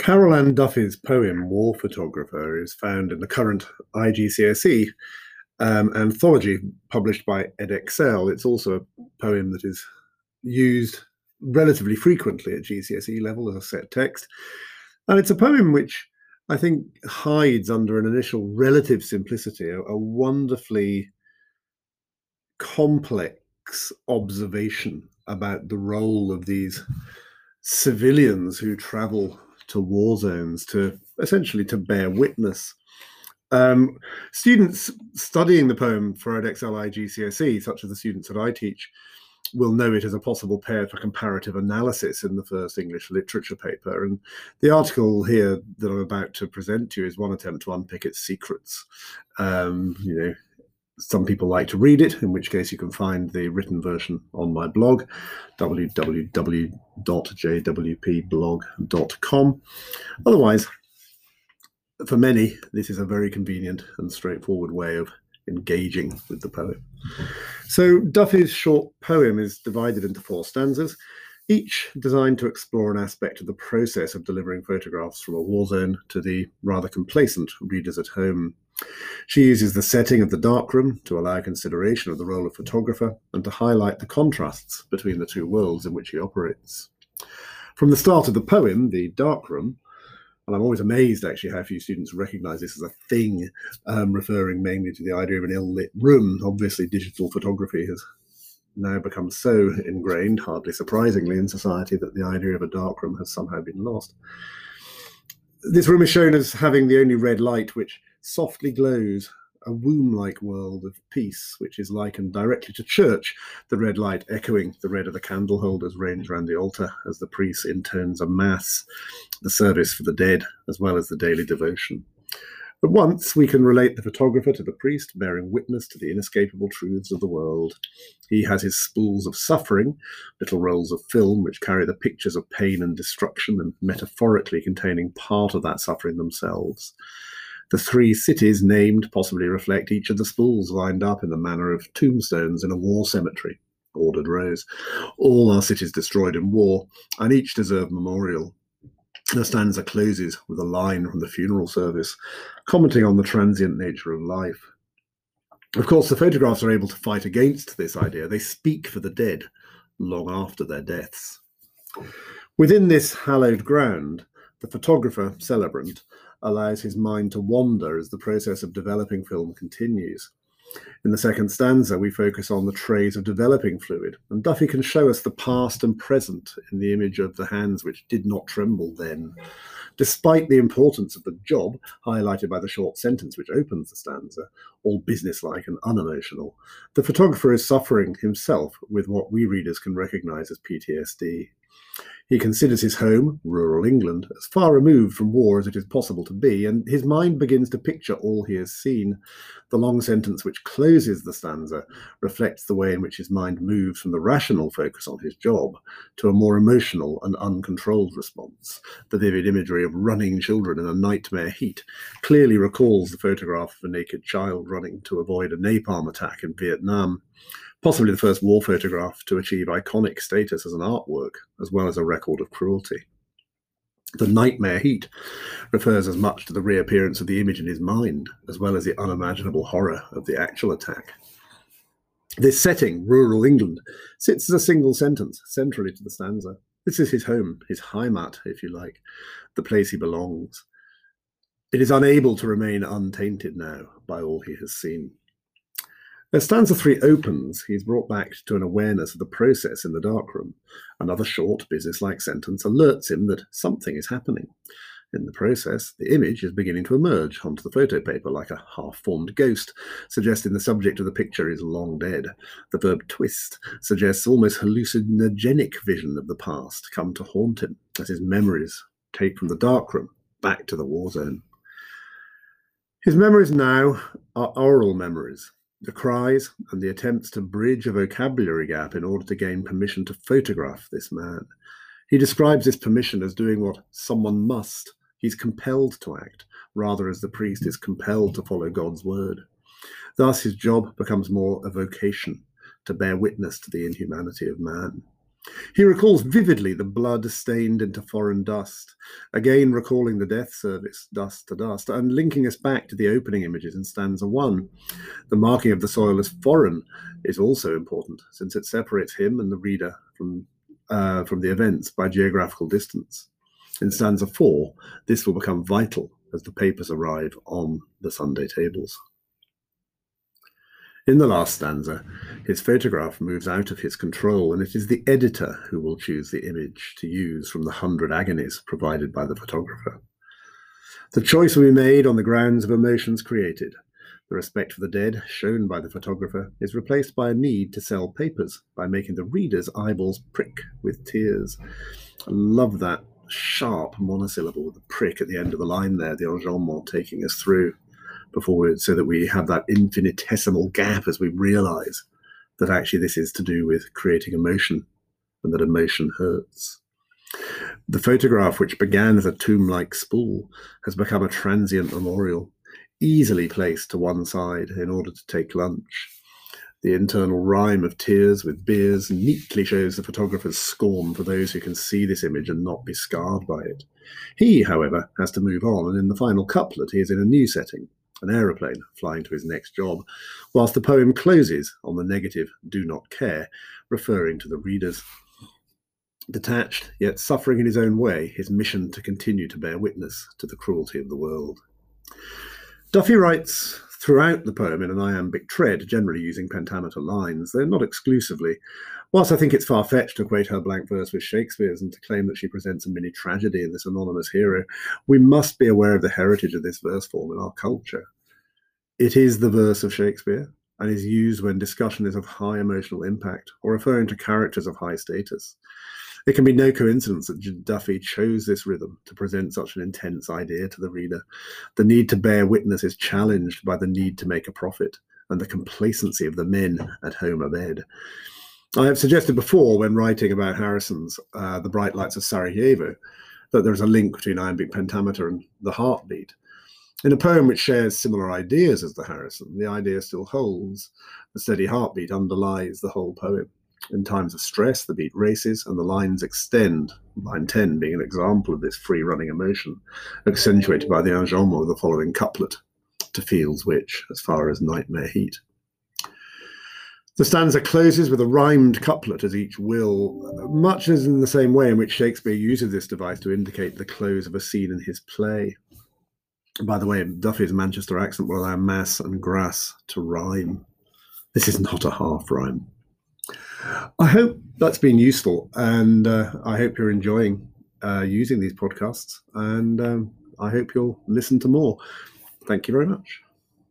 Carol Ann Duffy's poem War Photographer is found in the current IGCSE um, anthology published by Edexcel. It's also a poem that is used relatively frequently at GCSE level as a set text. And it's a poem which I think hides under an initial relative simplicity a, a wonderfully complex observation about the role of these civilians who travel to war zones to essentially to bear witness. Um, students studying the poem for Edexcel IGCSE, such as the students that I teach, will know it as a possible pair for comparative analysis in the first English literature paper. And the article here that I'm about to present to you is one attempt to unpick its secrets. Um, you know, some people like to read it, in which case you can find the written version on my blog, www.jwpblog.com. Otherwise, for many, this is a very convenient and straightforward way of engaging with the poem. So, Duffy's short poem is divided into four stanzas, each designed to explore an aspect of the process of delivering photographs from a war zone to the rather complacent readers at home. She uses the setting of the darkroom to allow consideration of the role of photographer and to highlight the contrasts between the two worlds in which he operates. From the start of the poem, the darkroom, and I'm always amazed actually how few students recognize this as a thing, um, referring mainly to the idea of an ill lit room. Obviously, digital photography has now become so ingrained, hardly surprisingly, in society that the idea of a darkroom has somehow been lost. This room is shown as having the only red light which softly glows a womb like world of peace, which is likened directly to church, the red light echoing the red of the candle holders ranged round the altar as the priest intones a mass, the service for the dead, as well as the daily devotion. At once, we can relate the photographer to the priest, bearing witness to the inescapable truths of the world. He has his spools of suffering, little rolls of film which carry the pictures of pain and destruction and metaphorically containing part of that suffering themselves. The three cities named possibly reflect each of the spools lined up in the manner of tombstones in a war cemetery, ordered rows. All are cities destroyed in war, and each deserve memorial. The stanza closes with a line from the funeral service, commenting on the transient nature of life. Of course, the photographs are able to fight against this idea. They speak for the dead long after their deaths. Within this hallowed ground, the photographer, celebrant, allows his mind to wander as the process of developing film continues. In the second stanza, we focus on the trays of developing fluid, and Duffy can show us the past and present in the image of the hands which did not tremble then. Despite the importance of the job, highlighted by the short sentence which opens the stanza, all businesslike and unemotional, the photographer is suffering himself with what we readers can recognize as PTSD. He considers his home, rural England, as far removed from war as it is possible to be, and his mind begins to picture all he has seen. The long sentence which closes the stanza reflects the way in which his mind moves from the rational focus on his job to a more emotional and uncontrolled response. The vivid imagery of running children in a nightmare heat clearly recalls the photograph of a naked child running to avoid a napalm attack in Vietnam possibly the first war photograph to achieve iconic status as an artwork, as well as a record of cruelty. The nightmare heat refers as much to the reappearance of the image in his mind, as well as the unimaginable horror of the actual attack. This setting, rural England, sits as a single sentence centrally to the stanza. This is his home, his Heimat, if you like, the place he belongs. It is unable to remain untainted now by all he has seen. As stanza three opens, he's brought back to an awareness of the process in the darkroom. Another short, business-like sentence alerts him that something is happening. In the process, the image is beginning to emerge onto the photo paper like a half-formed ghost, suggesting the subject of the picture is long dead. The verb twist suggests almost hallucinogenic vision of the past come to haunt him as his memories take from the darkroom back to the war zone. His memories now are aural memories, the cries and the attempts to bridge a vocabulary gap in order to gain permission to photograph this man. He describes this permission as doing what someone must. He's compelled to act, rather as the priest is compelled to follow God's word. Thus, his job becomes more a vocation to bear witness to the inhumanity of man. He recalls vividly the blood stained into foreign dust, again recalling the death service, dust to dust, and linking us back to the opening images in stanza one. The marking of the soil as foreign is also important, since it separates him and the reader from, uh, from the events by geographical distance. In stanza four, this will become vital as the papers arrive on the Sunday tables. In the last stanza, his photograph moves out of his control, and it is the editor who will choose the image to use from the hundred agonies provided by the photographer. The choice will be made on the grounds of emotions created. The respect for the dead, shown by the photographer, is replaced by a need to sell papers by making the reader's eyeballs prick with tears. I love that sharp monosyllable with the prick at the end of the line there, the enjambment taking us through before so that we have that infinitesimal gap as we realize that actually this is to do with creating emotion and that emotion hurts. The photograph, which began as a tomb like spool, has become a transient memorial, easily placed to one side in order to take lunch. The internal rhyme of tears with beers neatly shows the photographer's scorn for those who can see this image and not be scarred by it. He, however, has to move on, and in the final couplet, he is in a new setting, an aeroplane flying to his next job, whilst the poem closes on the negative do not care, referring to the readers. Detached, yet suffering in his own way, his mission to continue to bear witness to the cruelty of the world. Duffy writes throughout the poem in an iambic tread, generally using pentameter lines, though not exclusively. Whilst I think it's far fetched to equate her blank verse with Shakespeare's and to claim that she presents a mini tragedy in this anonymous hero, we must be aware of the heritage of this verse form in our culture. It is the verse of Shakespeare and is used when discussion is of high emotional impact or referring to characters of high status. It can be no coincidence that Duffy chose this rhythm to present such an intense idea to the reader. The need to bear witness is challenged by the need to make a profit and the complacency of the men at home abed. I have suggested before, when writing about Harrison's uh, The Bright Lights of Sarajevo, that there is a link between iambic pentameter and the heartbeat. In a poem which shares similar ideas as the Harrison, the idea still holds. The steady heartbeat underlies the whole poem. In times of stress, the beat races and the lines extend, line 10 being an example of this free running emotion, accentuated by the enjambment of the following couplet to fields which, as far as nightmare heat. The stanza closes with a rhymed couplet as each will, much as in the same way in which Shakespeare uses this device to indicate the close of a scene in his play. By the way, Duffy's Manchester accent will allow mass and grass to rhyme. This is not a half rhyme. I hope that's been useful, and uh, I hope you're enjoying uh, using these podcasts, and um, I hope you'll listen to more. Thank you very much.